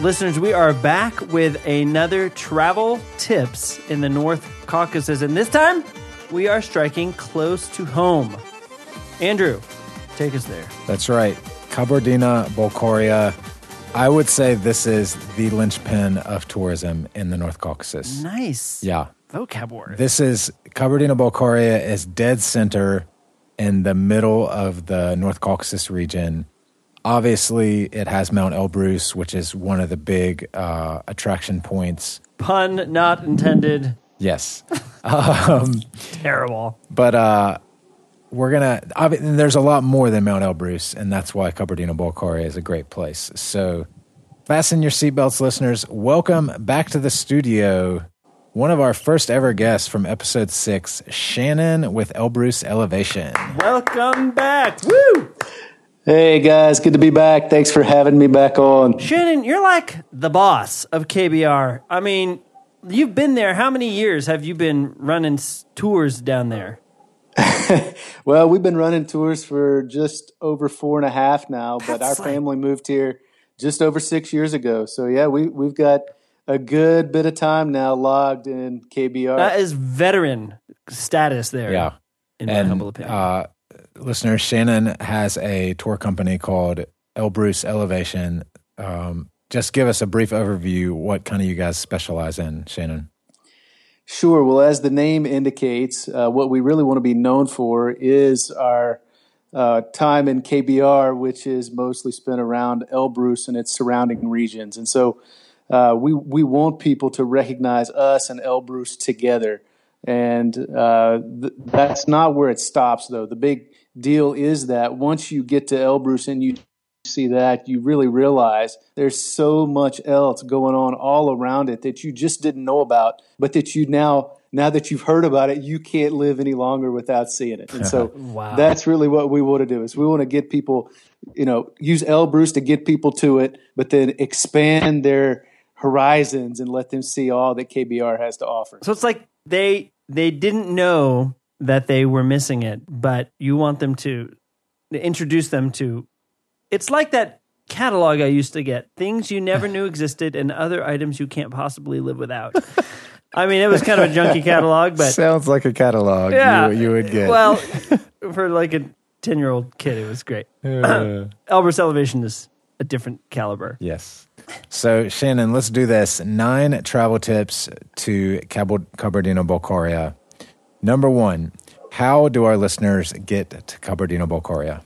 Listeners, we are back with another travel tips in the North Caucasus, and this time we are striking close to home. Andrew, take us there. That's right. Kabardino-Balkaria. I would say this is the linchpin of tourism in the North Caucasus. Nice. Yeah. Vocab word. This is Kabardino-Balkaria is dead center in the middle of the North Caucasus region. Obviously, it has Mount Elbrus, which is one of the big uh, attraction points. Pun not intended. Yes. um, Terrible. but uh, we're gonna. There's a lot more than Mount Elbrus, and that's why Kabardino-Balkaria is a great place. So, fasten your seatbelts, listeners. Welcome back to the studio. One of our first ever guests from episode six, Shannon with Elbrus Elevation. Welcome back. Woo! Hey guys, good to be back. Thanks for having me back on. Shannon, you're like the boss of KBR. I mean, you've been there. How many years have you been running tours down there? Well, we've been running tours for just over four and a half now, but That's our like- family moved here just over six years ago. So yeah, we we've got a good bit of time now logged in KBR. That is veteran status there. Yeah. In my humble opinion. uh, listeners, Shannon has a tour company called Elbrus Elevation. Um, just give us a brief overview. What kind of you guys specialize in, Shannon? Sure. Well, as the name indicates, uh, what we really want to be known for is our uh, time in KBR, which is mostly spent around Elbrus and its surrounding regions. And so uh, we, we want people to recognize us and Elbrus together. And uh, th- that's not where it stops, though. The big deal is that once you get to Elbrus and you see that, you really realize there's so much else going on all around it that you just didn't know about, but that you now, now that you've heard about it, you can't live any longer without seeing it. And so Wow. that's really what we want to do is we want to get people, you know, use Elbrus to get people to it, but then expand their horizons and let them see all that KBR has to offer. so it's like they they didn't know that they were missing it, but you want them to introduce them to. It's like that catalog I used to get: things you never knew existed and other items you can't possibly live without. I mean, it was kind of a junky catalog, but Sounds like a catalog yeah, you, you would get. Well, for like a ten-year-old kid, it was great. Uh, Elbrus Elevation is a different caliber. yes. So, Shannon, let's do this. Nine travel tips to Cabo- Kabardino-Balkaria. Number one, how do our listeners get to Kabardino-Balkaria?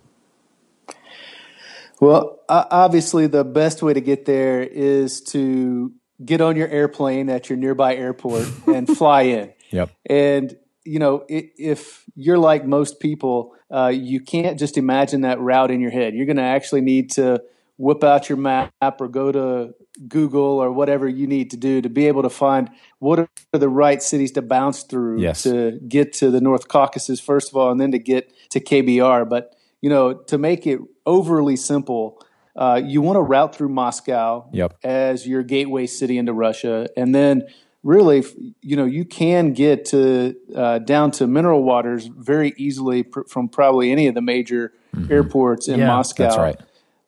Well, obviously, the best way to get there is to get on your airplane at your nearby airport and fly in. Yep. And you know, if you're like most people, uh, you can't just imagine that route in your head. You're going to actually need to whip out your map or go to Google or whatever you need to do to be able to find what are the right cities to bounce through Yes. to get to the North Caucasus first of all, and then to get to KBR. But you know, to make it overly simple, uh, you want to route through Moscow Yep. as your gateway city into Russia, and then really, you know, you can get to uh, down to mineral waters very easily pr- from probably any of the major airports in Yeah, Moscow. That's right.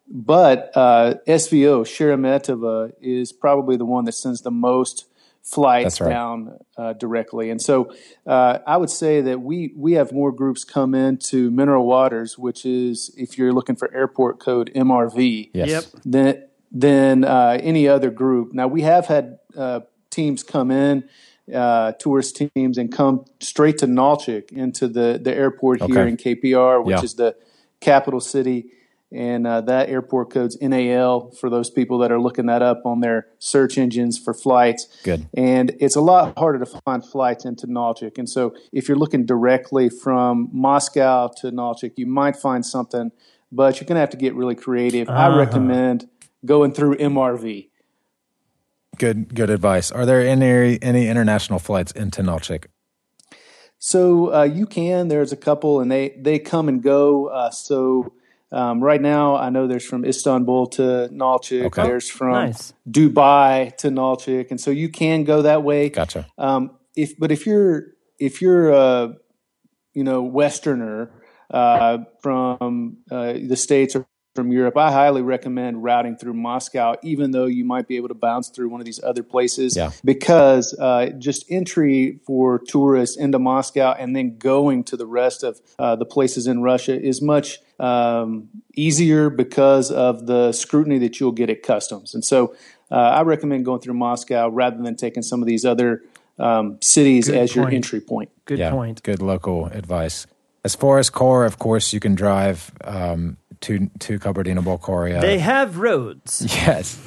But uh, SVO Sheremetyevo is probably the one that sends the most flights right. down uh, directly, and so uh, I would say that we we have more groups come into Mineral Waters, which is if you're looking for airport code MRV Yes. Yep. than than uh, any other group. Now we have had uh, teams come in, uh, tourist teams, and come straight to Nalchik into the the airport here in KBR, which Yeah. is the capital city. And uh, that airport code's NAL for those people that are looking that up on their search engines for flights. Good. And it's a lot harder to find flights into Nalchik. And so if you're looking directly from Moscow to Nalchik, you might find something, but you're going to have to get really creative. I Uh-huh. recommend going through MRV. Good. Good advice. Are there any any international flights into Nalchik? So uh, you can. There's a couple, and they they come and go. Uh, so um, right now, I know there's from Istanbul to Nalchik. Okay. There's from Nice. Dubai to Nalchik, and so you can go that way. Gotcha. Um, if but if you're if you're a you know Westerner uh, from uh, the states or from Europe, I highly recommend routing through Moscow, even though you might be able to bounce through one of these other places. Yeah. Because uh, just entry for tourists into Moscow and then going to the rest of uh, the places in Russia is much um, easier because of the scrutiny that you'll get at customs. And so uh, I recommend going through Moscow rather than taking some of these other um, cities Good as your entry point. Good yeah, point. Good local advice. As far as core, of course, you can drive um, to to Kabardino-Balkaria. They have roads. Yes.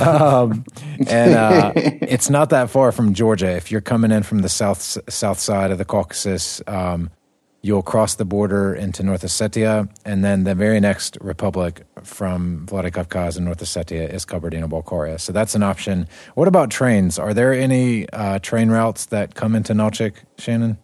Um, and uh, it's not that far from Georgia. If you're coming in from the south south side of the Caucasus, um, you'll cross the border into North Ossetia, and then the very next republic from Vladikavkaz and North Ossetia is Kabardino-Balkaria. So that's an option. What about trains? Are there any uh, train routes that come into Nalchik, Shannon?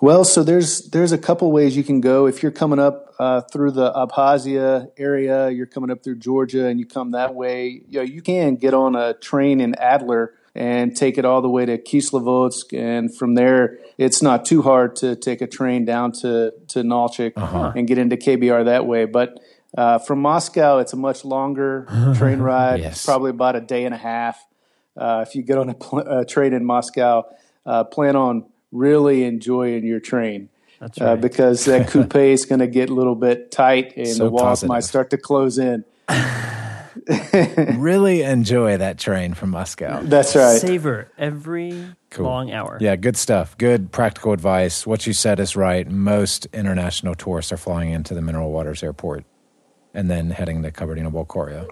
Well, so there's there's a couple ways you can go. If you're coming up uh, through the Abkhazia area, you're coming up through Georgia, and you come that way. You know, you can get on a train in Adler and take it all the way to Kislovodsk, and from there, it's not too hard to take a train down to to Nalchik and get into KBR that way. But uh, from Moscow, it's a much longer train ride, Yes. probably about a day and a half. Uh, if you get on a, pl- a train in Moscow, uh, plan on really enjoying your train. That's Uh, because that coupe is going to get a little bit tight and So the walls positive. might start to close in. really enjoy that train from Moscow. That's right. Savor every Cool. long hour. Yeah, good stuff. Good practical advice. What you said is right. Most international tourists are flying into the Mineral Waters Airport and then heading to Kabardino-Balkaria.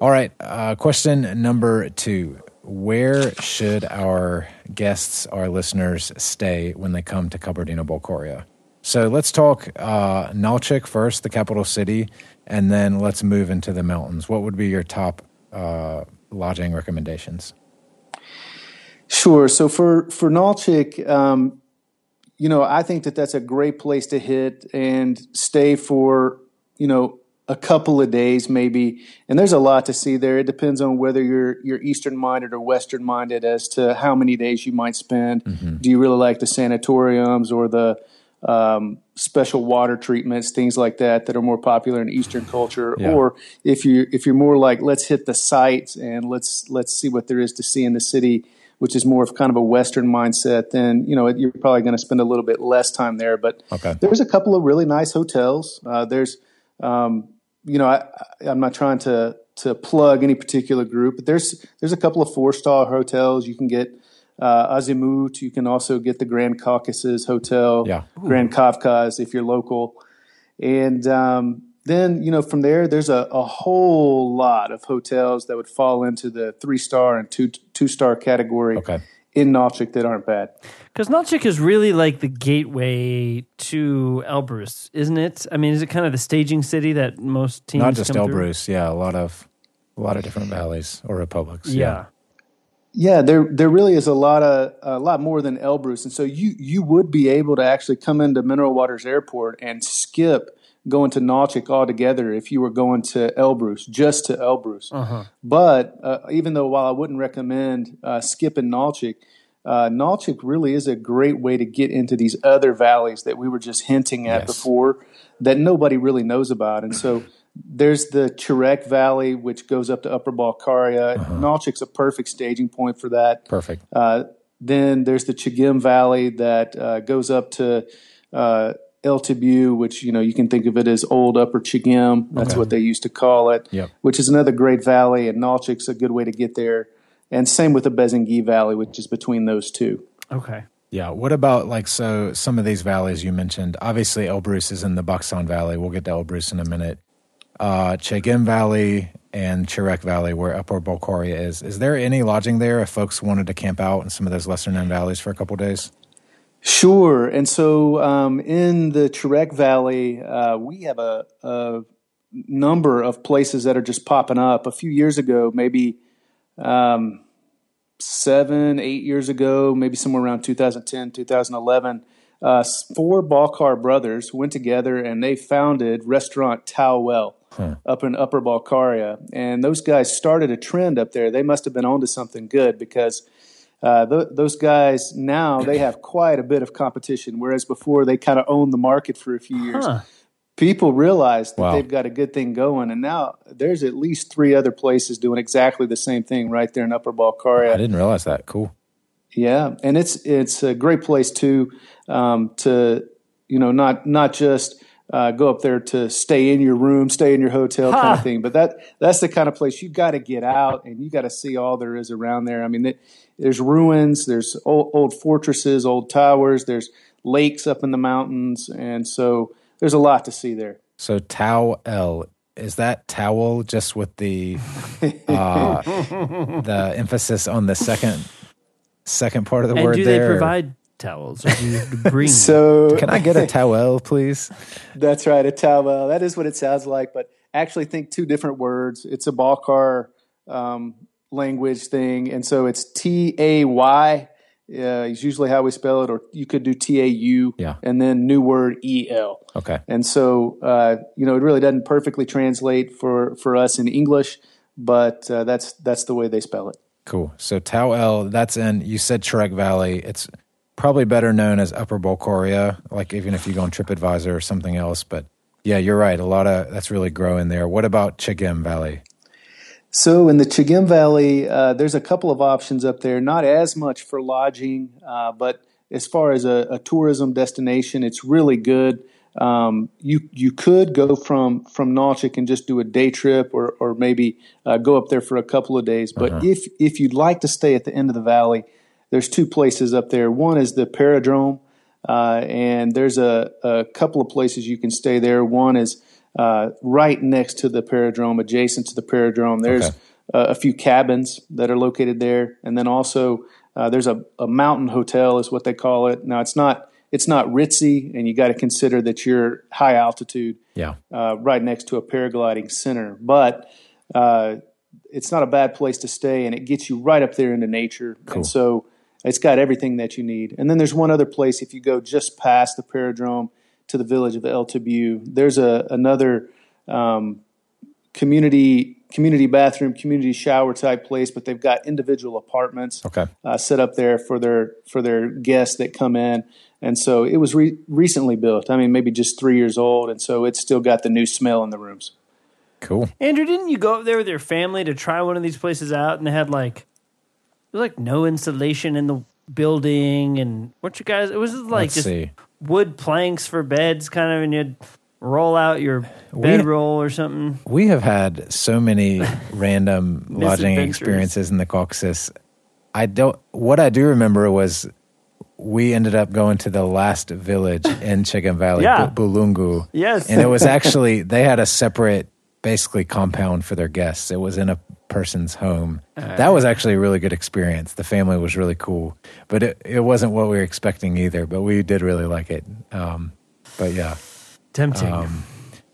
All right, uh, question number two. Where should our guests, our listeners, stay when they come to Kabardino-Balkaria? So let's talk uh, Nalchik first, the capital city, and then let's move into the mountains. What would be your top uh, lodging recommendations? Sure. So for for Nalchik, um, you know, I think that that's a great place to hit and stay for you know a couple of days maybe. And there's a lot to see there. It depends on whether you're you're Eastern minded or Western minded as to how many days you might spend. Do you really like the sanatoriums or the um, special water treatments, things like that, that are more popular in Eastern culture, Yeah. or if you if you're more like let's hit the sites and let's let's see what there is to see in the city, which is more of kind of a Western mindset, then you know you're probably going to spend a little bit less time there. But Okay. there's a couple of really nice hotels. Uh, there's um, you know I, I'm not trying to to plug any particular group, but there's there's a couple of four star hotels you can get. Uh, Azimut, you can also get the Grand Caucasus Hotel, Yeah. Grand Kavkaz if you're local. And um, then, you know, from there, there's a, a whole lot of hotels that would fall into the three star and two two star category Okay. in Nalchik that aren't bad. Because Nalchik is really like the gateway to Elbrus, isn't it? I mean, is it kind of the staging city that most teams Not just come through? Elbrus, yeah, a lot of a lot of different valleys or republics. Yeah. Yeah, there there really is a lot of a lot more than Elbrus, and so you you would be able to actually come into Mineral Waters Airport and skip going to Nalchik altogether if you were going to Elbrus, just to Elbrus. But uh, even though while I wouldn't recommend uh, skipping Nalchik, uh, Nalchik really is a great way to get into these other valleys that we were just hinting at Yes. before that nobody really knows about. And so there's the Chirek Valley, which goes up to Upper Balkaria. Nalchik's a perfect staging point for that. Perfect. Uh, then there's the Chegem Valley that uh, goes up to uh, El Tibu, which you know you can think of it as old Upper Chegem. That's Okay. what they used to call it. Yep. Which is another great valley, and Nalchik's a good way to get there. And same with the Bezengi Valley, which is between those two. Okay. Yeah. What about like so some of these valleys you mentioned? Obviously Elbrus is in the Baksan Valley. We'll get to Elbrus in a minute. Uh Chegem Valley and Chirek Valley, where Upper Balkaria is. Is there any lodging there if folks wanted to camp out in some of those lesser known valleys for a couple days? Sure. And so um, in the Chirek Valley, uh, we have a, a number of places that are just popping up. A few years ago, maybe um, seven, eight years ago, maybe somewhere around 2010, 2011, uh, four Balkar brothers went together and they founded Restaurant Tau El up in Upper Balkaria. And those guys started a trend up there. They must have been onto something good because uh, th- those guys now they have quite a bit of competition, whereas before they kind of owned the market for a few years. Huh. People realize that Wow. they've got a good thing going, and now there's at least three other places doing exactly the same thing right there in Upper Balkaria. I didn't realize that. Cool. Yeah, and it's it's a great place too um, to you know not not just uh, go up there to stay in your room, stay in your hotel kind Ha! of thing, but that that's the kind of place you got to get out and you got to see all there is around there. I mean, it, there's ruins, there's old, old fortresses, old towers, there's lakes up in the mountains, and so there's a lot to see there. So Tau El is that towel just with the uh, the emphasis on the second second part of the and word do there? they provide towels? Or do you have to bring? them? So Can I get a towel, please? That's right, a towel. That is what it sounds like, but actually think two different words. It's a Balkar um, language thing, and so it's T A Y. Uh, is usually how we spell it, or you could do T A U, Yeah. and then new word E L. Okay. And so, uh, you know, it really doesn't perfectly translate for for us in English, but uh, that's that's the way they spell it. Cool. So Tau El, that's in, you said Chirek Valley. It's probably better known as Upper Balkaria, like even if you go on TripAdvisor or something else. But yeah, you're right. A lot of that's really growing there. What about Chegem Valley? So in the Chegem Valley, uh, there's a couple of options up there. Not as much for lodging, uh, but as far as a, a tourism destination, it's really good. Um, you you could go from from Nalchik and just do a day trip, or or maybe uh, go up there for a couple of days. But if if you'd like to stay at the end of the valley, there's two places up there. One is the Paradrome, uh, and there's a, a couple of places you can stay there. One is uh, right next to the Paradrome, adjacent to the Paradrome. There's Okay. uh, a few cabins that are located there, and then also uh, there's a, a mountain hotel, is what they call it. Now it's not it's not ritzy, and you got to consider that you're high altitude, Yeah. uh, right next to a paragliding center, but uh, it's not a bad place to stay, and it gets you right up there into nature, and so it's got everything that you need. And then there's one other place if you go just past the Paradrome to the village of El Tabu. There's a another um, community community bathroom, community shower type place, but they've got individual apartments Okay. uh, set up there for their for their guests that come in. And so it was re- recently built. I mean, maybe just three years old, and so it's still got the new smell in the rooms. Cool. Andrew, didn't you go up there with your family to try one of these places out, and they had like, there was like no insulation in the building, and what you guys? It was like Let's just see. Wood planks for beds, kind of, and you'd roll out your bedroll or something. We have had so many random lodging experiences in the Caucasus. I don't. What I do remember was we ended up going to the last village in Chegem Valley, Yeah. Bu- Bulungu. Yes. and it was actually they had a separate, basically compound for their guests. It was in a person's home. that was actually a really good experience. The family was really cool, but it it wasn't what we were expecting either. But we did really like it. Um, but yeah. Tempting. Um,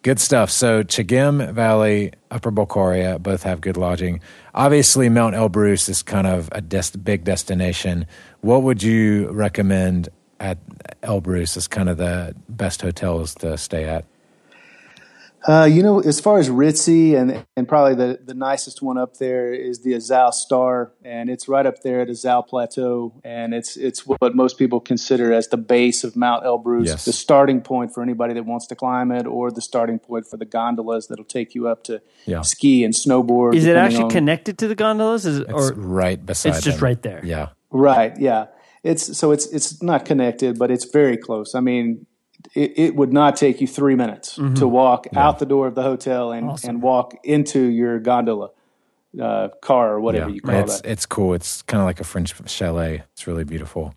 Good stuff. So Chegem Valley, Upper Balkaria, both have good lodging. Obviously, Mount Elbrus is kind of a des- big destination. What would you recommend at Elbrus as kind of the best hotels to stay at? Uh, you know, as far as ritzy and and probably the, the nicest one up there is the Azau Star, and it's right up there at Azau Plateau, and it's it's what most people consider as the base of Mount Elbrus, Yes. the starting point for anybody that wants to climb it, or the starting point for the gondolas that'll take you up to Yeah. ski and snowboard. Is it actually on- connected to the gondolas? Is it, It's or right beside. it's just them. right there? Yeah. Right. Yeah. It's so it's it's not connected, but it's very close. I mean, it, it would not take you three minutes to walk out the door of the hotel and and walk into your gondola uh, car or whatever yeah. you call it's that. it's cool. It's kind of like a French chalet. It's really beautiful.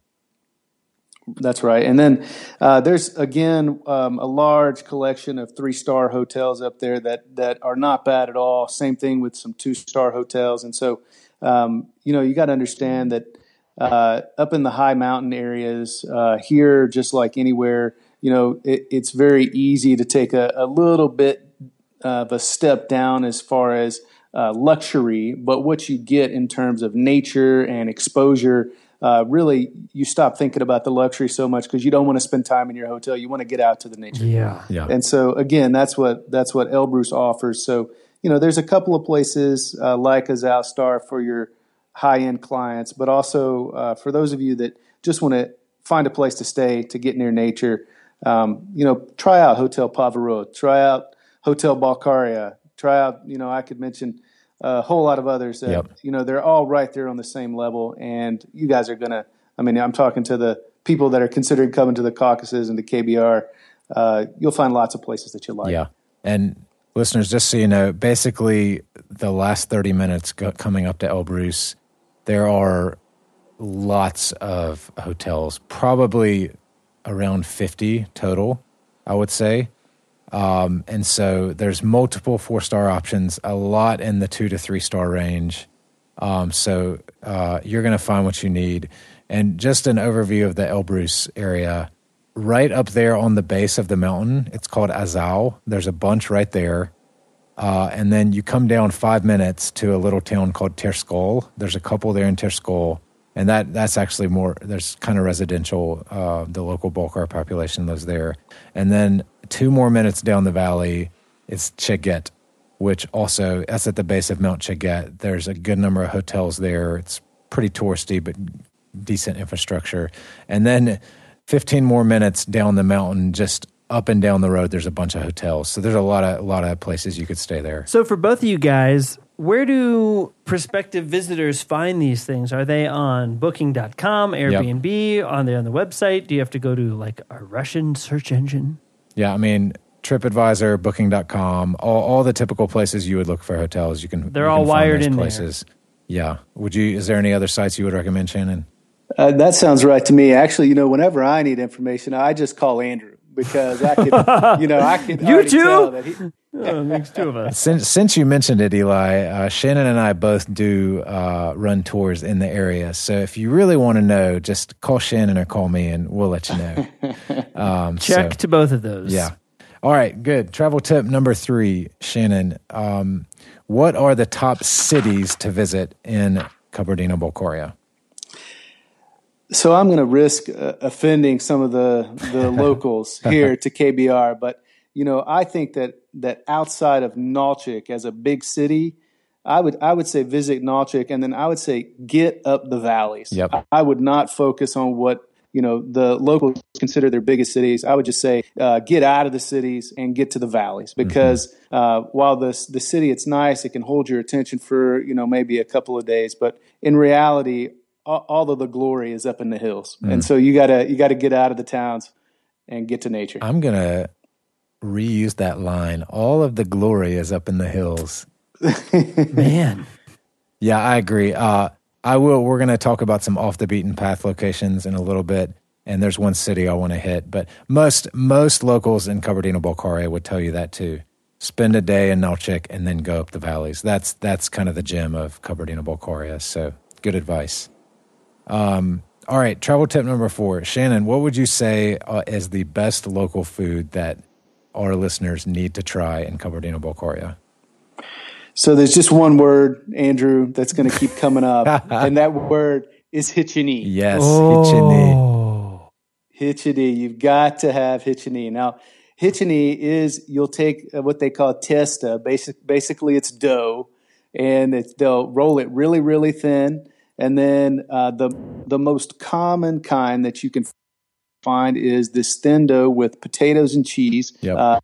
That's right. And then uh, there's again um, a large collection of three star hotels up there that that are not bad at all. Same thing with some two star hotels. And so um, you know you got to understand that uh, up in the high mountain areas uh, here, just like anywhere, you know it, it's very easy to take a, a little bit of a step down as far as uh, luxury, but what you get in terms of nature and exposure, uh, really, you stop thinking about the luxury so much because you don't want to spend time in your hotel. You want to get out to the nature. Yeah. Yeah. And so again, that's what that's what Elbrus offers. So you know, there's a couple of places uh, like Azau Star for your high end clients, but also uh, for those of you that just want to find a place to stay to get near nature. Um, you know, try out Hotel Pavarot, try out Hotel Balkaria, try out, you know, I could mention a whole lot of others that, Yep. you know, they're all right there on the same level. And you guys are going to, I mean, I'm talking to the people that are considering coming to the Caucasus and the KBR. Uh, you'll find lots of places that you like. Yeah. And listeners, just so you know, basically the last 30 minutes go, coming up to Elbrus, there are lots of hotels, probably around 50 total, I would say. Um, and so there's multiple four star options, a lot in the two to three star range. Um, so uh, you're going to find what you need. And just an overview of the Elbrus area, right up there on the base of the mountain, it's called Azau. There's a bunch right there. Uh, and then you come down five minutes to a little town called Terskol. There's a couple there in Terskol, and that that's actually more. There's kind of residential. Uh, the local Balkar population lives there, and then two more minutes down the valley, it's Cheget, which also that's at the base of Mount Cheget. There's a good number of hotels there. It's pretty touristy, but decent infrastructure. And then 15 more minutes down the mountain, just up and down the road, there's a bunch of hotels. So there's a lot of a lot of places you could stay there. So for both of you guys, where do prospective visitors find these things? Are they on booking.com, Airbnb, on the on the website? Do you have to go to like a Russian search engine? Yeah, I mean TripAdvisor, Booking.com, all all the typical places you would look for hotels. You can They're you all can find wired those in there. places. Yeah. Would you? Is there any other sites you would recommend, Shannon? Uh, that sounds right to me. Actually, you know, whenever I need information, I just call Andrew because I can, you know, I can. You already too? Tell that Oh, makes two of us. Since since you mentioned it, Eli, uh, Shannon and I both do uh, run tours in the area. So if you really want to know, just call Shannon or call me, and we'll let you know. Um, so- Check to both of those. Yeah. All right, good. Travel tip number three, Shannon. Um, what are the top cities to visit in Kabardino-Balkaria? So I'm going to risk uh, offending some of the the locals here to KBR, but you know, I think that that outside of Nalchik as a big city, I would I would say visit Nalchik, and then I would say get up the valleys. Yep. I, I would not focus on what you know the locals consider their biggest cities. I would just say uh, get out of the cities and get to the valleys because uh, while the the city it's nice, it can hold your attention for you know maybe a couple of days, but in reality, all, all of the glory is up in the hills, and so you gotta you gotta get out of the towns and get to nature. I'm going to reuse that line. All of the glory is up in the hills. Man. Yeah, I agree. Uh, I will. We're going to talk about some off the beaten path locations in a little bit, and there's one city I want to hit. But most most locals in Kabardino-Balkaria would tell you that too. Spend a day in Nalchik and then go up the valleys. That's that's kind of the gem of Kabardino-Balkaria. So good advice. Um, all right, travel tip number four, Shannon. What would you say uh, is the best local food that our listeners need to try in Kabardino-Balkaria? So there's just one word, Andrew, that's going to keep coming up, and that word is hitchini. Yes, Hichini. Oh. Hitchini. You've got to have hitchini. Now, hitchini is you'll take uh, what they call testa. Basic, basically, it's dough, and it's, they'll roll it really, really thin. And then uh, the the most common kind that you can find is this thin dough with potatoes and cheese. Yep. Uh,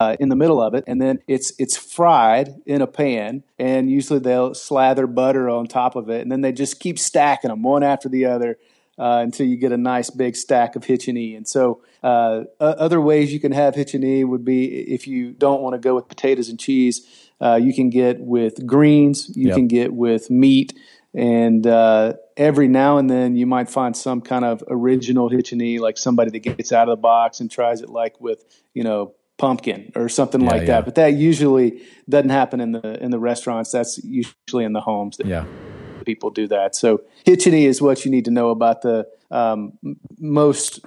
uh, in the middle of it, and then it's it's fried in a pan, and usually they'll slather butter on top of it, and then they just keep stacking them one after the other uh, until you get a nice big stack of hitchini. And so, uh, other ways you can have hitchini would be if you don't want to go with potatoes and cheese, uh, you can get with greens, you Yep. can get with meat, and uh, every now and then you might find some kind of original hitchini, like somebody that gets out of the box and tries it, like with you know pumpkin or something Yeah, like yeah. that. But that usually doesn't happen in the in the restaurants. That's usually in the homes that Yeah. people do that. So hitchini is what you need to know about the um, most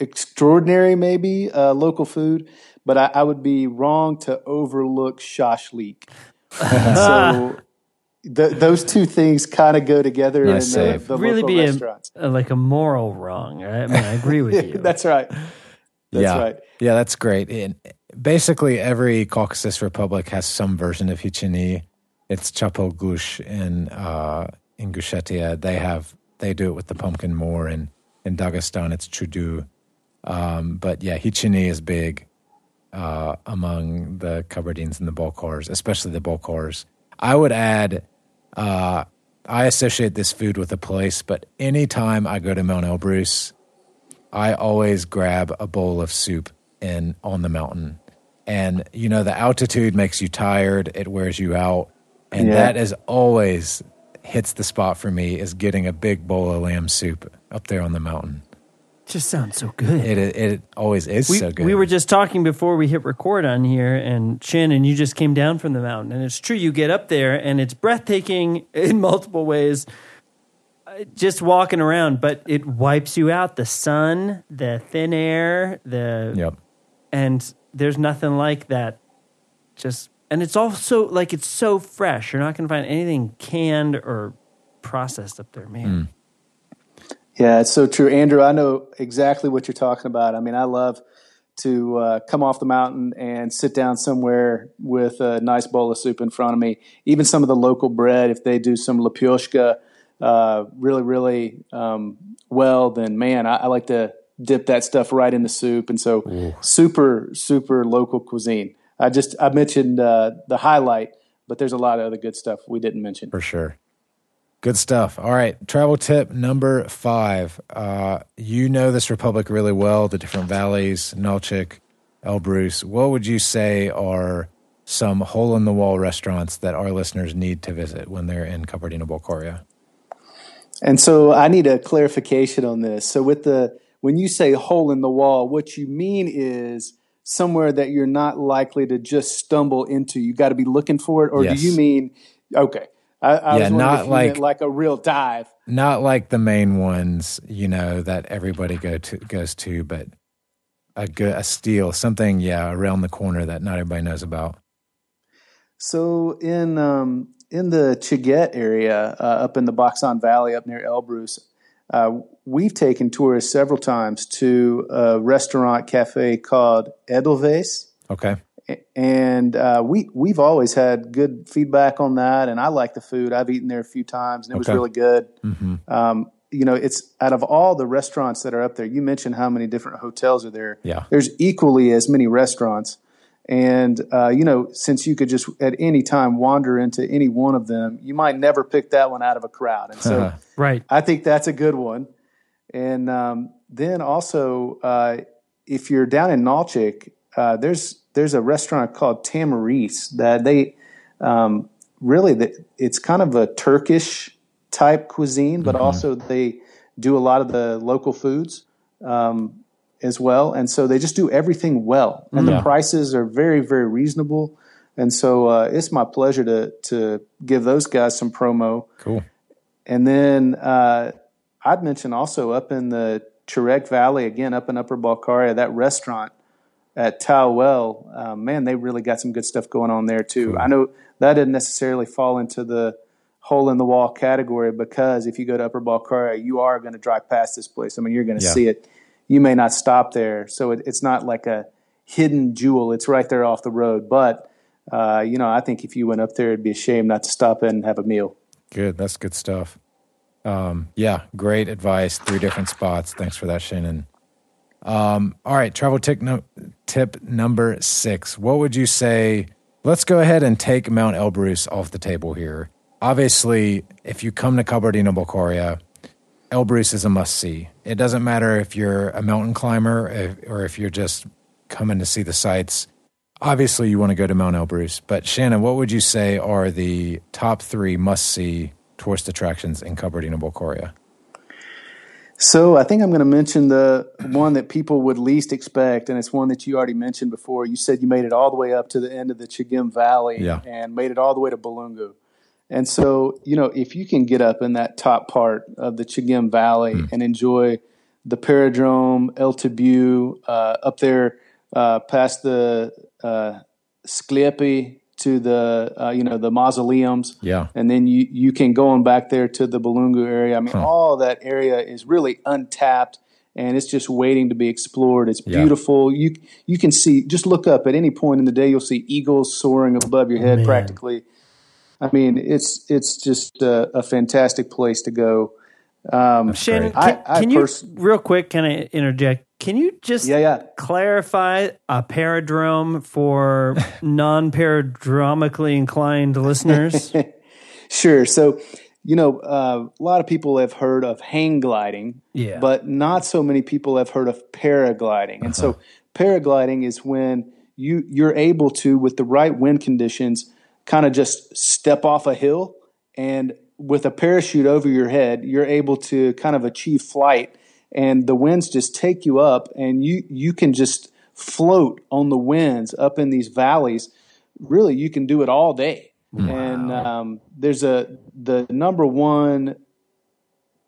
extraordinary, maybe uh, local food. But I, I would be wrong to overlook shashlik. so th- those two things kind of go together Nice in the, save. the really local be restaurants. a, a, like a moral wrong. Right? I mean, I agree with you. That's right. That's yeah. right. Yeah, that's great. And basically, every Caucasus Republic has some version of Hichini. It's Chapel Gush in uh, in Ingushetia. They have they do it with the pumpkin more, and in Dagestan it's Chudu. Um, but yeah, Hichini is big uh, among the Kabardines and the Balkars, especially the Balkars. I would add, uh, I associate this food with a place, but anytime I go to Mount Elbrus, I always grab a bowl of soup in on the mountain. And you know, the altitude makes you tired, it wears you out. And Yeah. that is always hits the spot for me is getting a big bowl of lamb soup up there on the mountain. Just sounds so good. It it always is we, so good. we were just talking before we hit record on here, and Shannon, you just came down from the mountain, and it's true. You get up there, and it's breathtaking in multiple ways. Just walking around, but it wipes you out. The sun, the thin air, the Yep. and there's nothing like that. Just and it's also like it's so fresh. You're not going to find anything canned or processed up there, man. Hmm. Yeah, it's so true. Andrew, I know exactly what you're talking about. I mean, I love to uh, come off the mountain and sit down somewhere with a nice bowl of soup in front of me. Even some of the local bread, if they do some lapioshka uh, really, really um, well, then man, I, I like to dip that stuff right in the soup. And so, super, super local cuisine. I just I mentioned uh, the highlight, but there's a lot of other good stuff we didn't mention. For sure. Good stuff. All right. Travel tip number five. Uh, you know this republic really well, the different valleys, Nalchik, Elbrus. What would you say are some hole in the wall restaurants that our listeners need to visit when they're in Kabardino Balkaria? And so I need a clarification on this. So with the when you say hole in the wall, what you mean is somewhere that you're not likely to just stumble into. You got to be looking for it, or Yes. do you mean okay? I, I Yeah, was not like- like a real dive. Not like the main ones, you know, that everybody go to goes to, but a good a steal, something, yeah, around the corner that not everybody knows about. So in um, in the Cheget area, uh, up in the Baksan Valley, up near Elbrus, uh, we've taken tourists several times to a restaurant cafe called Edelweiss. Okay. And uh, we we've always had good feedback on that, and I like the food. I've eaten there a few times, and it was really good. hmm Um, you know, it's out of all the restaurants that are up there. You mentioned how many different hotels are there. Yeah. There's equally as many restaurants, and uh, you know, since you could just at any time wander into any one of them, you might never pick that one out of a crowd. And so, Right. I think that's a good one. And um, then also, uh, if you're down in Nalchik, uh, there's there's a restaurant called Tamaris that they um, really the, it's kind of a Turkish type cuisine, but also they do a lot of the local foods um, as well, and so they just do everything well, and Yeah. the prices are very very reasonable. And so uh, it's my pleasure to to give those guys some promo. Cool. And then uh, I'd mention also up in the Chirek Valley, again, up in Upper Balkaria, that restaurant at Towel, uh, man, they really got some good stuff going on there too. I know that didn't necessarily fall into the hole in the wall category because if you go to Upper Balkaria, you are going to drive past this place. I mean, you're going to Yeah. see it. You may not stop there. So it, it's not like a hidden jewel. It's right there off the road. But, uh, you know, I think if you went up there, it'd be a shame not to stop and have a meal. Good. That's good stuff. Um, yeah, great advice. Three different spots. Thanks for that, Shannon. Um, all right, travel tip, no, tip number six. What would you say? Let's go ahead and take Mount Elbrus off the table here. Obviously, if you come to Kabardino Balkaria, Elbrus is a must see. It doesn't matter if you're a mountain climber or if you're just coming to see the sights. Obviously, you want to go to Mount Elbrus. But Shannon, what would you say are the top three must see tourist attractions in Kabardino Balkaria? So I think I'm going to mention the one that people would least expect, and it's one that you already mentioned before. You said you made it all the way up to the end of the Chegem Valley Yeah. and made it all the way to Bulungu. And so, you know, if you can get up in that top part of the Chegem Valley and enjoy the Paradrome, El Tabu, uh, up there uh, past the uh, Sklepi to the, uh, you know, the mausoleums Yeah. and then you you can go on back there to the Bulungu area. I mean, all that area is really untapped, and it's just waiting to be explored. It's Yeah. beautiful. You you can see just look up at any point in the day. You'll see eagles soaring above your head, Man. practically. I mean, it's it's just a, a fantastic place to go. Um, Shannon, I- can, I can you pers- real quick? Can I interject? Can you just Yeah, yeah. clarify a paradrome for non-paradromically inclined listeners? Sure. So, you know, uh, a lot of people have heard of hang gliding, Yeah. but not so many people have heard of paragliding. And so, paragliding is when you you're able to, with the right wind conditions, kind of just step off a hill, and with a parachute over your head, you're able to kind of achieve flight, and the winds just take you up, and you you can just float on the winds up in these valleys. Really, you can do it all day. And um, there's a the number one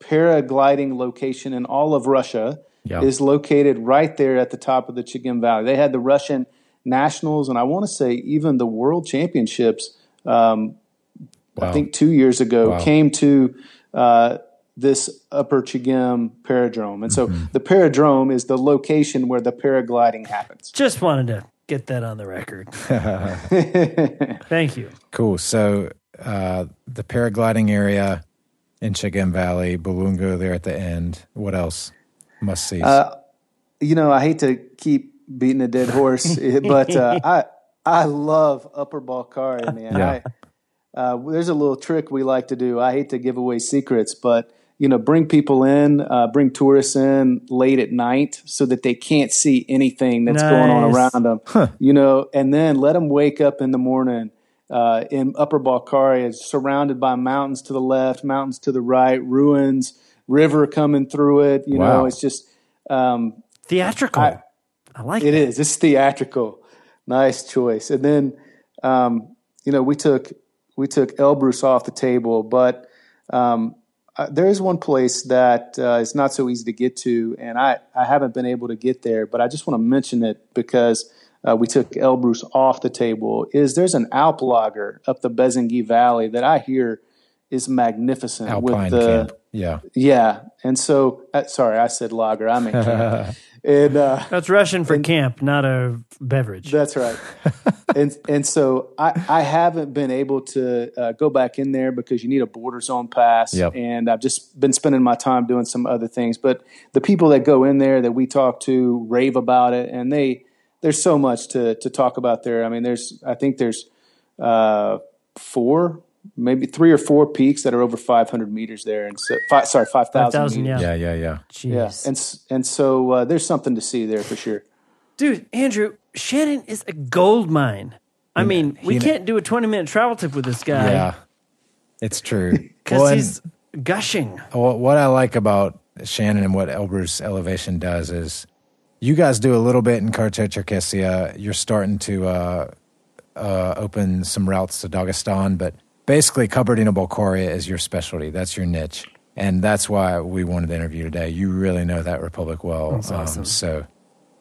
paragliding location in all of Russia Yeah. is located right there at the top of the Chegem Valley. They had the Russian nationals, and I want to say even the World Championships. Um, Wow. I think two years ago Wow. came to uh, this Upper Chegem Paradrome, and so Mm-hmm. the Paradrome is the location where the paragliding happens. just wanted to get that on the record. Thank you. Cool. So uh, the paragliding area in Chegem Valley, Bulungu there at the end. What else? Must see. Uh, you know, I hate to keep beating a dead horse, but uh, I I love Upper Balkaria, man. Yeah. I, uh, there's a little trick we like to do. I hate to give away secrets, but you know, bring people in, uh, bring tourists in late at night so that they can't see anything that's going on around them. You know, and then let them wake up in the morning. Uh, in Upper Balkaria, surrounded by mountains to the left, mountains to the right, ruins, river coming through it. You know, it's just um, Theatrical. I, I- like it it. is. It's theatrical. Nice choice. And then, um, you know, we took we took Elbrus off the table, but um, uh, there is one place that uh, is not so easy to get to, and I I haven't been able to get there, but I just want to mention it because uh, we took Elbrus off the table. Is there's an Alplager up the Bezengi Valley that I hear is magnificent Alpine with the camp. Yeah. yeah, and so uh, sorry, I said lager. I mean camp. and uh, That's Russian for camp, not a beverage. that's right. and and so I, I haven't been able to uh, go back in there because you need a border zone pass. Yep. And I've just been spending my time doing some other things. But the people that go in there that we talk to rave about it, and they there's so much to to talk about there. I mean, there's I think there's uh, four. Maybe three or four peaks that are over 500 meters there, and so five, sorry, 5,000 5,000, yeah. Yeah. Yeah. Yeah. Jeez. Yeah, and and so uh, there's something to see there for sure. Dude, Andrew, Shannon is a gold mine. I mean, we he- can't do a 20 minute travel tip with this guy Yeah. It's true. because Well, and- he's gushing. What what I like about Shannon and what Elbrus Elevation does is you guys do a little bit in Karachay-Cherkessia. You're starting to uh, uh, open some routes to Dagestan, but basically Kabardino-Balkaria is your specialty. That's your niche. And that's why we wanted to interview today. You really know that republic well. That's awesome. So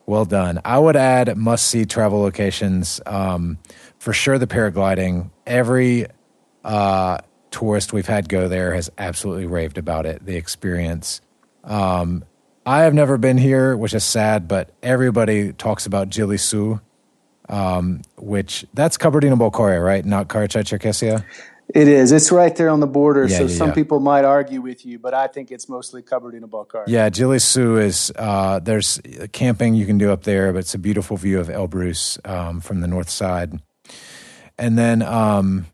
well done. I would add must see travel locations. Um, for sure, the paragliding. Every uh, tourist we've had go there has absolutely raved about it, the experience. Um, I have never been here, which is sad, but everybody talks about Jilisu, um, which that's Kabardino-Balkaria, right? Not Karachay-Cherkessia? It is. It's right there on the border. Yeah, so yeah, some yeah. people might argue with you, but I think it's mostly covered in a Balkar. Yeah, Jilisu is uh, there's camping you can do up there, but it's a beautiful view of Elbrus um, from the north side. And then um,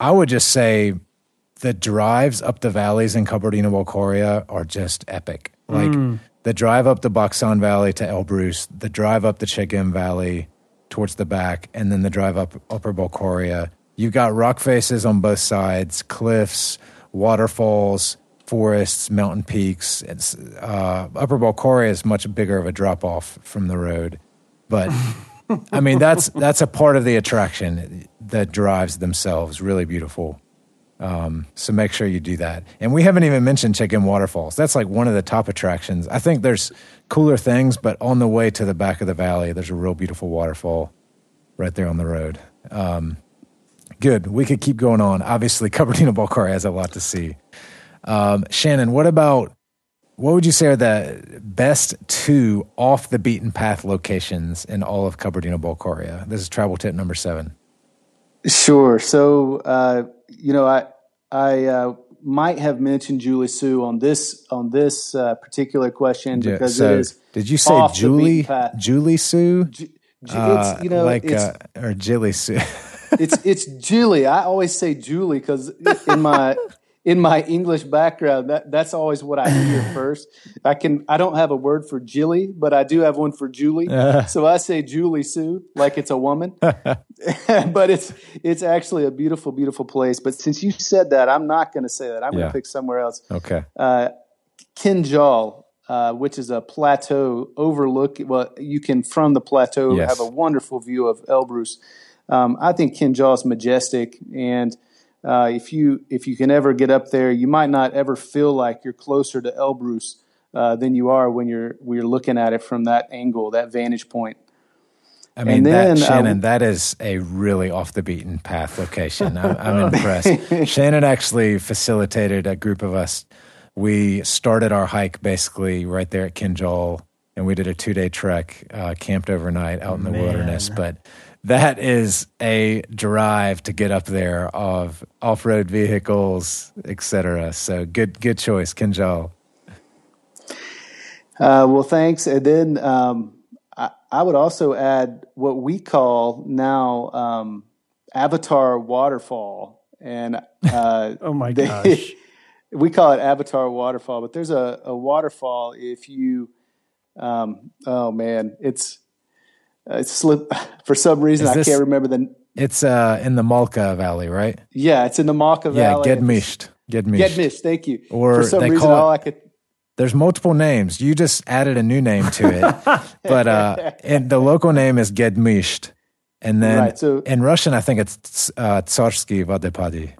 I would just say the drives up the valleys in Kabardino-Balkaria are just epic. Like the drive up the Baksan Valley to Elbrus, the drive up the Chegem Valley towards the back, and then the drive up Upper Balkaria. You've got rock faces on both sides, cliffs, waterfalls, forests, mountain peaks. It's, uh, Upper Balkaria is much bigger of a drop off from the road, but I mean that's that's a part of the attraction. that drives themselves really beautiful. Um, so make sure you do that. And we haven't even mentioned Chegem Waterfalls. That's like one of the top attractions. I think there's cooler things, but on the way to the back of the valley, there's a real beautiful waterfall right there on the road. Um, good. We could keep going on. Obviously, Kabardino-Balkaria has a lot to see. Um, Shannon, what about what would you say are the best two off the beaten path locations in all of Kabardino-Balkaria? This is travel tip number seven. Sure. So, uh, you know, I I uh, might have mentioned Julie Sue on this on this uh, particular question Yeah, because so it is. did you say Julie. Julie Sue? Ju- ju- Uh, it's you know like it's uh, or Jilly Sue. it's it's Julie. I always say Julie because in my in my English background, that that's always what I hear first. I can I don't have a word for Jilly, but I do have one for Julie. so I say Julie Sue like it's a woman, but it's it's actually a beautiful, beautiful place. But since you said that, I'm not going to say that. I'm going to pick somewhere else. okay. Uh, Kinjal, uh, which is a plateau overlook. Well, you can from the plateau Yes. have a wonderful view of Elbrus. Um, I think Kinjal is majestic, and uh, if you if you can ever get up there, you might not ever feel like you're closer to Elbrus uh, than you are when you're when you're looking at it from that angle, that vantage point. I mean, then, that, uh, Shannon, that is a really off the beaten path location. I'm, I'm impressed. Shannon actually facilitated a group of us. We started our hike basically right there at Kinjal, and we did a two day trek, uh, camped overnight out in the Man. wilderness. But that is a drive to get up there of off road vehicles, etc. So good, good choice, Kinjal. Uh, well, thanks. And then um, I, I would also add what we call now um, Avatar Waterfall, and uh, Oh my they- gosh. we call it Avatar Waterfall. But there's a, a waterfall if you, um, oh man, it's it's slip for some reason Is I can't remember the. It's uh, in the Malka Valley, right? Yeah, it's in the Malka Valley. Yeah. Gedmisht. Gedmisht. Gedmisht. Thank you. Or for some they reason, call it- all I could. There's multiple names. You just added a new name to it, but uh, and the local name is Gedmisht, and then Right, so- in Russian, I think it's uh, Tsarsky Vadepadi.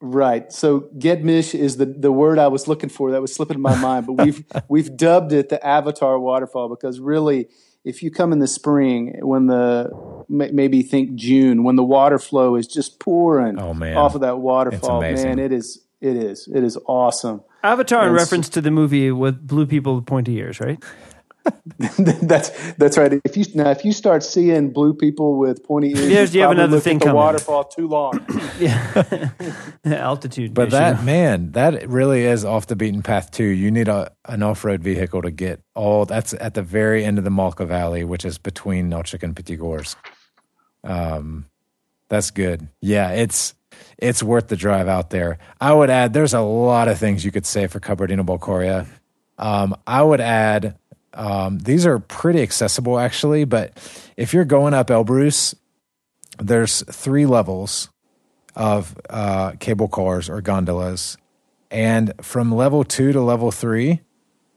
Right. So Gedmish is the, the word I was looking for that was slipping my mind, but we've we've dubbed it the Avatar waterfall because really, if you come in the spring when the maybe think June when the water flow is just pouring Oh, man. off of that waterfall, amazing. man, it is it is it is awesome. Avatar in reference to the movie with blue people with pointy ears, right? that's that's right. If you now if you start seeing blue people with pointy ears, There's- you have another looked at thing the coming. waterfall too long. Yeah. Altitude. But issue. that man, that really is off the beaten path too. You need a an off road vehicle to get all. That's at the very end of the Malka Valley, which is between Nalchik and Pyatigorsk. Um, that's good. Yeah, it's it's worth the drive out there. I would add, there's a lot of things you could say for Kabardino Balkaria. Um, I would add, um, these are pretty accessible actually, but if you're going up Elbrus, there's three levels of uh, cable cars or gondolas. And from level two to level three,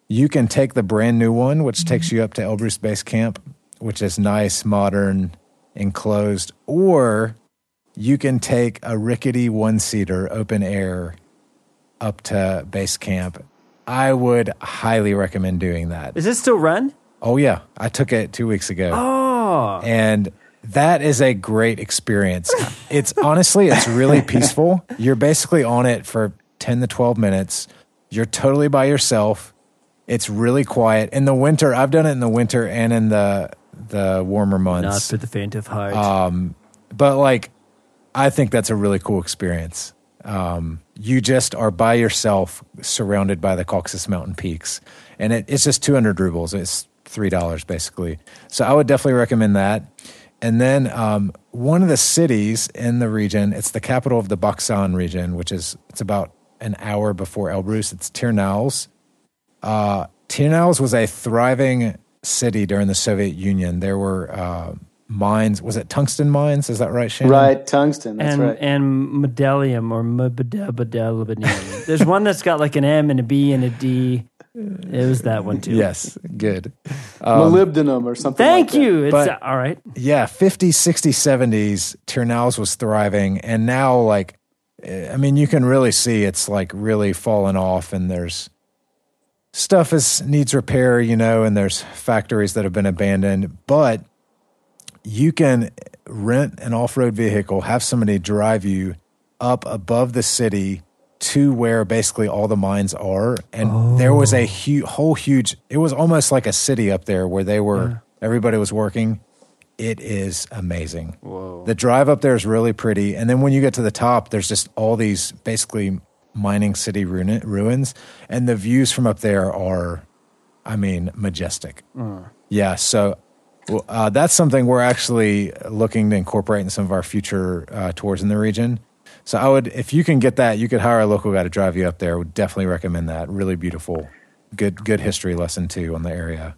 you can take the brand new one, which takes you up to Elbrus Base Camp, which is nice, modern, enclosed, or you can take a rickety one seater open air up to base camp. I would highly recommend doing that. Is this still run? Oh, yeah. I took it two weeks ago Oh. and that is a great experience. It's honestly, it's really peaceful. You're basically on it for 10 to 12 minutes. You're totally by yourself. It's really quiet. In the winter, I've done it in the winter and in the the warmer months. Not for the faint of heart. Um, but like, I think that's a really cool experience. Um, you just are by yourself, surrounded by the Caucasus Mountain peaks, and it, it's just 200 rubles. It's three dollars basically. So I would definitely recommend that. And then um, one of the cities in the region, it's the capital of the Baksan region, which is it's about an hour before Elbrus. It's Tyrnyauz. Uh, was a thriving city during the Soviet Union. There were uh, mines. Was it tungsten mines? Is that right, Shannon? right, tungsten. That's and right. and medallium or mabadabadalabanium. There's one that's got like an M and a B and a D. It was that one too. Yes, good. Molybdenum or something. Thank like that. you. It's But- all right. Yeah, 50s, 60s, 70s, Tyrnyauz was thriving. And now, like, eh, I mean, you can really see it's like really fallen off, and there's stuff is needs repair, you know, and there's factories that have been abandoned. But you can rent an off road vehicle, have somebody drive you up above the city to where basically all the mines are. And there was a hu- whole huge, it was almost like a city up there where they were, everybody was working. It is amazing. Whoa. The drive up there is really pretty. And then when you get to the top, there's just all these basically mining city ruin- ruins, and the views from up there are, I mean, majestic. Yeah, so well, uh, that's something we're actually looking to incorporate in some of our future uh, tours in the region. So I would, if you can get that, you could hire a local guy to drive you up there. Would definitely recommend that. Really beautiful, good good history lesson too on the area.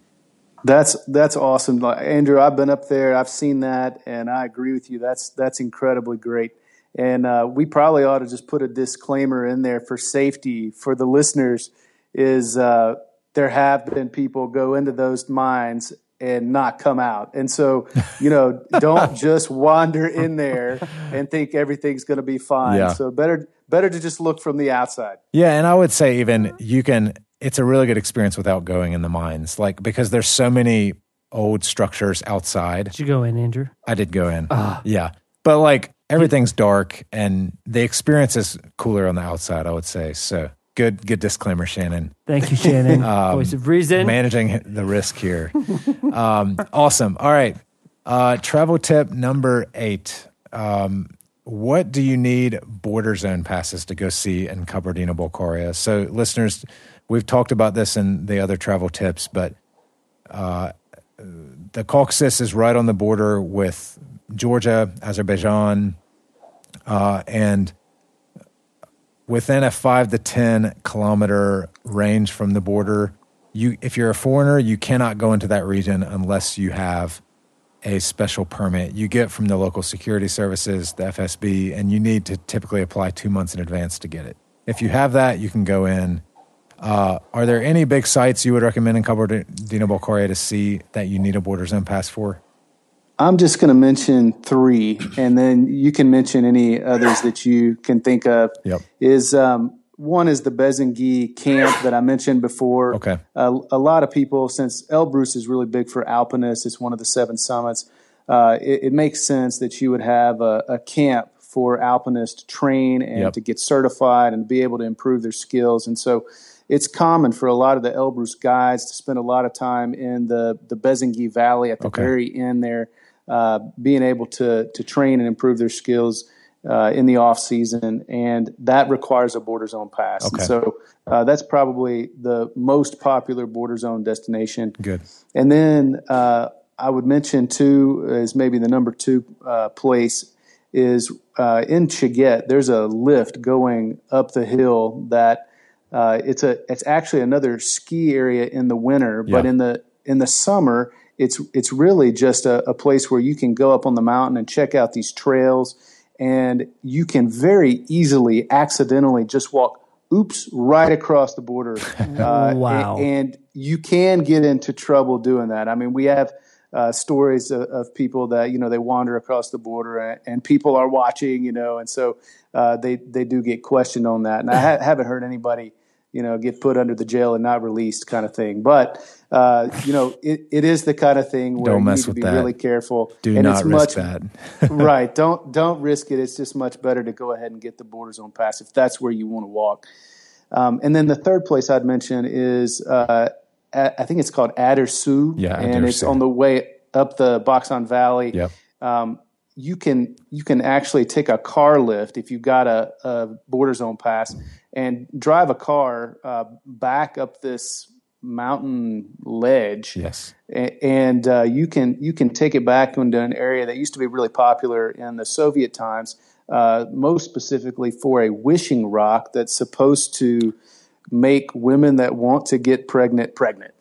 That's that's awesome, Andrew. I've been up there. I've seen that, and I agree with you. That's that's incredibly great. And uh, we probably ought to just put a disclaimer in there for safety for the listeners. Is uh, there have been people go into those mines and not come out, and so you know, don't just wander in there and think everything's going to be fine. Yeah. So better better to just look from the outside. Yeah, and I would say even you can. It's a really good experience without going in the mines, like because there's so many old structures outside. Did you go in, Andrew? I did go in. Ah. Yeah. But like everything's dark and the experience is cooler on the outside, I would say. So good good disclaimer, Shannon. Thank you, Shannon. Um, Voice of reason. Managing the risk here. um, awesome. All right. Uh, travel tip number eight. Um, what do you need border zone passes to go see in Kabardino Balkaria? So, listeners, we've talked about this in the other travel tips, but uh, the Caucasus is right on the border with Georgia, Azerbaijan, uh, and within a five to ten kilometer range from the border, you if you're a foreigner, you cannot go into that region unless you have a special permit you get from the local security services, the FSB, and you need to typically apply two months in advance to get it. If you have that, you can go in. Uh, are there any big sites you would recommend in Kabardino-Balkaria to see that you need a border zone pass for? I'm just going to mention three, and then you can mention any others that you can think of. Yep. Is um, one is the Bezengi camp that I mentioned before. Okay. Uh, a lot of people, since Elbrus is really big for alpinists, it's one of the seven summits. Uh, it, it makes sense that you would have a, a camp for alpinists to train and Yep. to get certified and be able to improve their skills. And so it's common for a lot of the Elbrus guides to spend a lot of time in the, the Bezengi Valley at the Okay. very end there, uh, being able to, to train and improve their skills uh, in the off season. And that requires a border zone pass. And Okay. so uh, that's probably the most popular border zone destination. Good. And then uh, I would mention too is maybe the number two uh, place is uh, in Cheget. There's a lift going up the hill that uh, it's a it's actually another ski area in the winter, but in the in the summer it's it's really just a, a place where you can go up on the mountain and check out these trails, and you can very easily accidentally just walk oops right across the border. Uh, Wow. a- and you can get into trouble doing that. I mean, we have uh, stories of, of people that you know they wander across the border and, and people are watching, you know, and so uh, they they do get questioned on that. And I ha- haven't heard anybody you know get put under the jail and not released kind of thing. But uh, you know, it, it is the kind of thing where Don't you mess need to with be that. really careful. Do and not it's risk much, that. right. Don't don't risk it. It's just much better to go ahead and get the border zone pass if that's where you want to walk. Um, and then the third place I'd mention is uh, I think it's called Adirsu, Yeah, and it's on the way up the Baksan Valley. Yep. Um, you can you can actually take a car lift if you've got a, a border zone pass and drive a car uh, back up this mountain ledge Yes. a- and uh, you can you can take it back into an area that used to be really popular in the Soviet times, uh, most specifically for a wishing rock that's supposed to make women that want to get pregnant pregnant.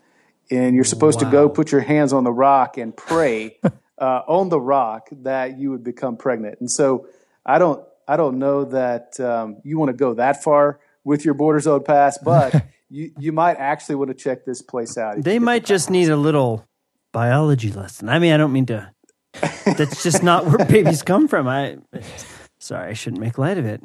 And you're supposed to go put your hands on the rock and pray uh, on the rock that you would become pregnant. And so I don't I don't know that um, you want to go that far with your border zone pass, but you you might actually want to check this place out. They get the might just need a little biology lesson. I mean, I don't mean to. That's just not where babies come from. I sorry, I shouldn't make light of it.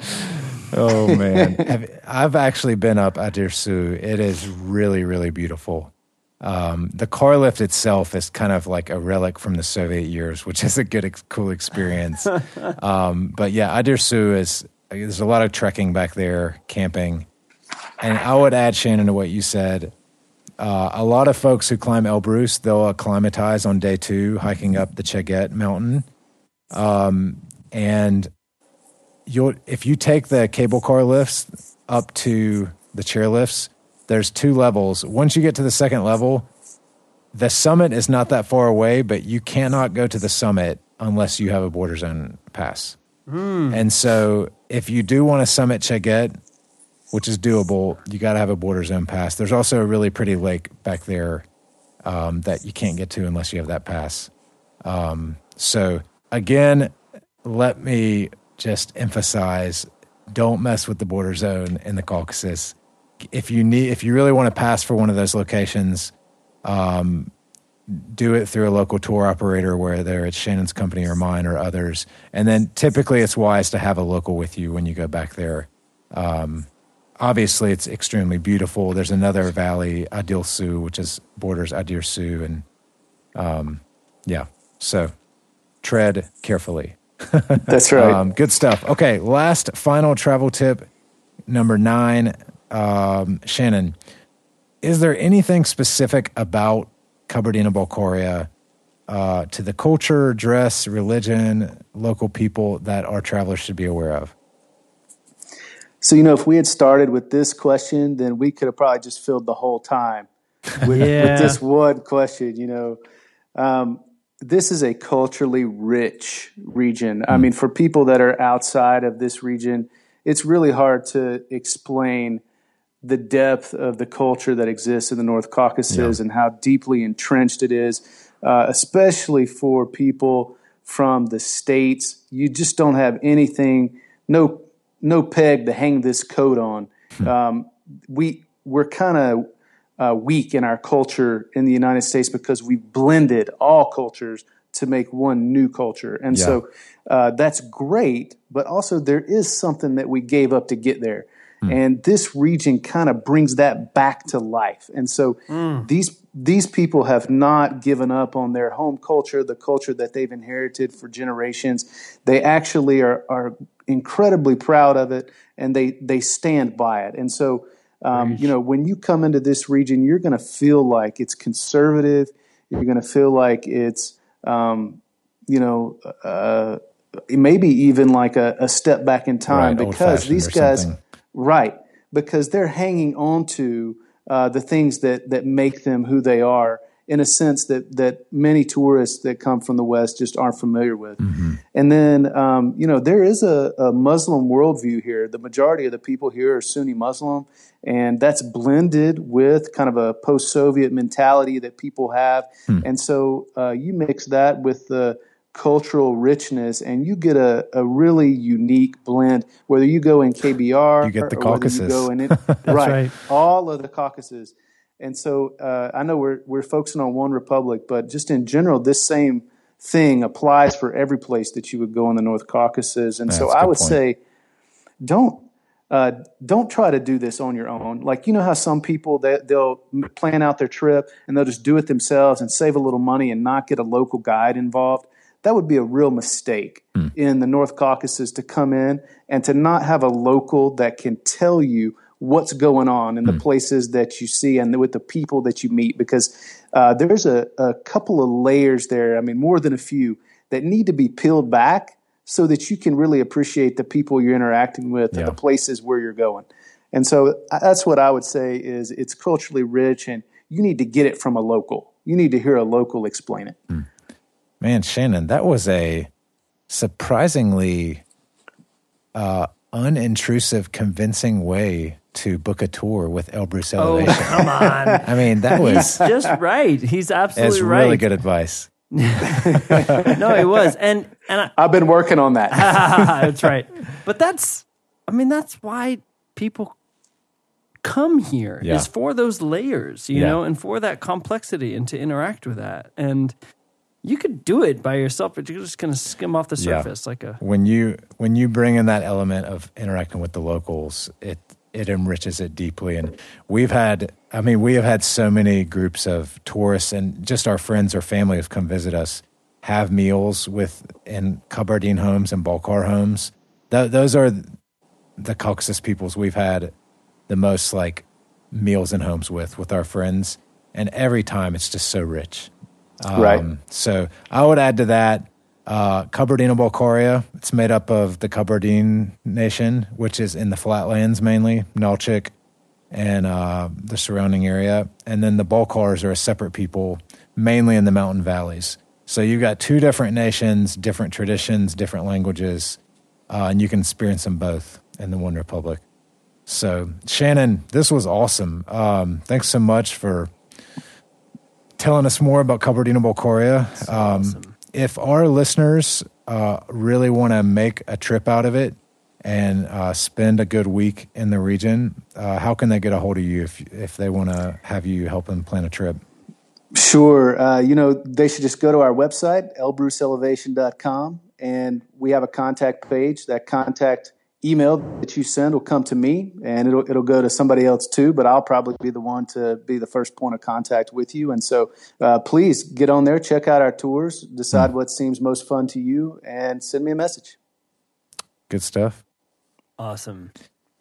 Oh man, I've actually been up at Adirsu. It is really, really beautiful. Um, the car lift itself is kind of like a relic from the Soviet years, which is a good, ex- cool experience. um, but yeah, Adirsu is there's a lot of trekking back there, camping, and I would add Shannon to what you said. Uh, a lot of folks who climb Elbrus, they'll acclimatize on day two, hiking up the Cheget mountain. Um, and you'll if you take the cable car lifts up to the chairlifts, there's two levels. Once you get to the second level, the summit is not that far away, but you cannot go to the summit unless you have a border zone pass. And so, if you do want to summit Cheget, which is doable, you got to have a border zone pass. There's also a really pretty lake back there um, that you can't get to unless you have that pass. Um, so, again, let me just emphasize don't mess with the border zone in the Caucasus. If you need, if you really want to pass for one of those locations, um, do it through a local tour operator, whether it's Shannon's company or mine or others. And then typically it's wise to have a local with you when you go back there. Um, obviously, it's extremely beautiful. There's another valley, Adil Su, which is borders Adir Su. And um, yeah, so tread carefully. That's right. Um, good stuff. Okay, last final travel tip, number nine. Um, Shannon, is there anything specific about Kabardino-Balkaria uh, to the culture, dress, religion, local people that our travelers should be aware of? So, you know, if we had started with this question, then we could have probably just filled the whole time with, Yeah. with this one question. You know, um, this is a culturally rich region. I mean, for people that are outside of this region, it's really hard to explain the depth of the culture that exists in the North Caucasus and how deeply entrenched it is, uh, especially for people from the states. You just don't have anything, no, no peg to hang this coat on. Um, we we're kind of uh, weak in our culture in the United States because we blended all cultures to make one new culture, and Yeah. so uh, that's great. But also, there is something that we gave up to get there, and this region kind of brings that back to life. And so these these people have not given up on their home culture, the culture that they've inherited for generations. They actually are are incredibly proud of it, and they they stand by it. And so. Um, you know, when you come into this region, you're going to feel like it's conservative. You're going to feel like it's, um, you know, uh, maybe even like a, a step back in time Right, because these guys, something. Right, because they're hanging on to uh, the things that that make them who they are. In a sense that that many tourists that come from the West just aren't familiar with, Mm-hmm. and then um, you know there is a, a Muslim worldview here. The majority of the people here are Sunni Muslim, and that's blended with kind of a post-Soviet mentality that people have. Hmm. And so uh, you mix that with the cultural richness, and you get a, a really unique blend. Whether you go in KBR, You get the or whether Caucasus. you go in it, right, right. all of the Caucasus. And so uh, I know we're we're focusing on One Republic, but just in general, this same thing applies for every place that you would go in the North Caucasus. And Yeah, so that's a I good would point. say, don't uh, don't try to do this on your own. Like you know how some people they, they'll plan out their trip and they'll just do it themselves and save a little money and not get a local guide involved. That would be a real mistake Hmm. in the North Caucasus to come in and to not have a local that can tell you what's going on in the places that you see and with the people that you meet because uh, there's a, a couple of layers there. I mean, more than a few that need to be peeled back so that you can really appreciate the people you're interacting with Yeah. and the places where you're going. And so uh, that's what I would say is it's culturally rich and you need to get it from a local. You need to hear a local explain it. Man, Shannon, that was a surprisingly uh, unintrusive, convincing way to book a tour with Elbrus Oh, Elevation. come on. I mean, that was Just right. He's absolutely that's right. really good advice. No, he was. And and I, I've been working on that. that's right. But that's, I mean, that's why people come here is Yeah. for those layers, you Yeah. know, and for that complexity and to interact with that. And you could do it by yourself, but you're just going to skim off the Yeah. surface like a. When you when you bring in that element of interacting with the locals, it it enriches it deeply. And we've had, I mean, we have had so many groups of tourists and just our friends or family have come visit us, have meals with in Kabardine homes and Balkar homes. Th- those are the Caucasus peoples we've had the most like meals and homes with with our friends, and every time it's just so rich. Um, Right. So I would add to that Uh, Kabardino-Balkaria, it's made up of the Kabardine Nation, which is in the flatlands mainly, Nalchik and uh, the surrounding area. And then the Balkars are a separate people, mainly in the mountain valleys. So you've got two different nations, different traditions, different languages, uh, and you can experience them both in the One Republic. So, Shannon, this was awesome. Um, thanks so much for telling us more about Kabardino-Balkaria. Um, awesome. If our listeners uh, really want to make a trip out of it and uh, spend a good week in the region, uh, how can they get a hold of you if if they want to have you help them plan a trip? Sure. Uh, you know, they should just go to our website, elbruselevation.com, and we have a contact page. That contact email that you send will come to me and it'll, it'll go to somebody else too, but I'll probably be the one to be the first point of contact with you. And so uh, please get on there, check out our tours, decide what seems most fun to you, and send me a message. Good stuff. Awesome.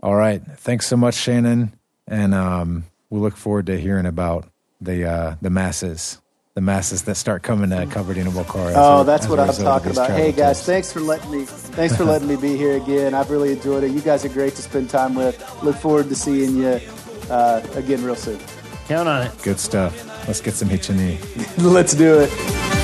All right. Thanks so much, Shannon. And um, we look forward to hearing about the uh, the masses the masses that start coming to Kabardino-Balkaria. Oh, that's what I'm talking about. Hey guys, tips. thanks for letting me thanks for letting me be here again. I've really enjoyed it. You guys are great to spend time with. Look forward to seeing you uh, again real soon. Count on it. Good stuff. Let's get some Hichini. Let's do it.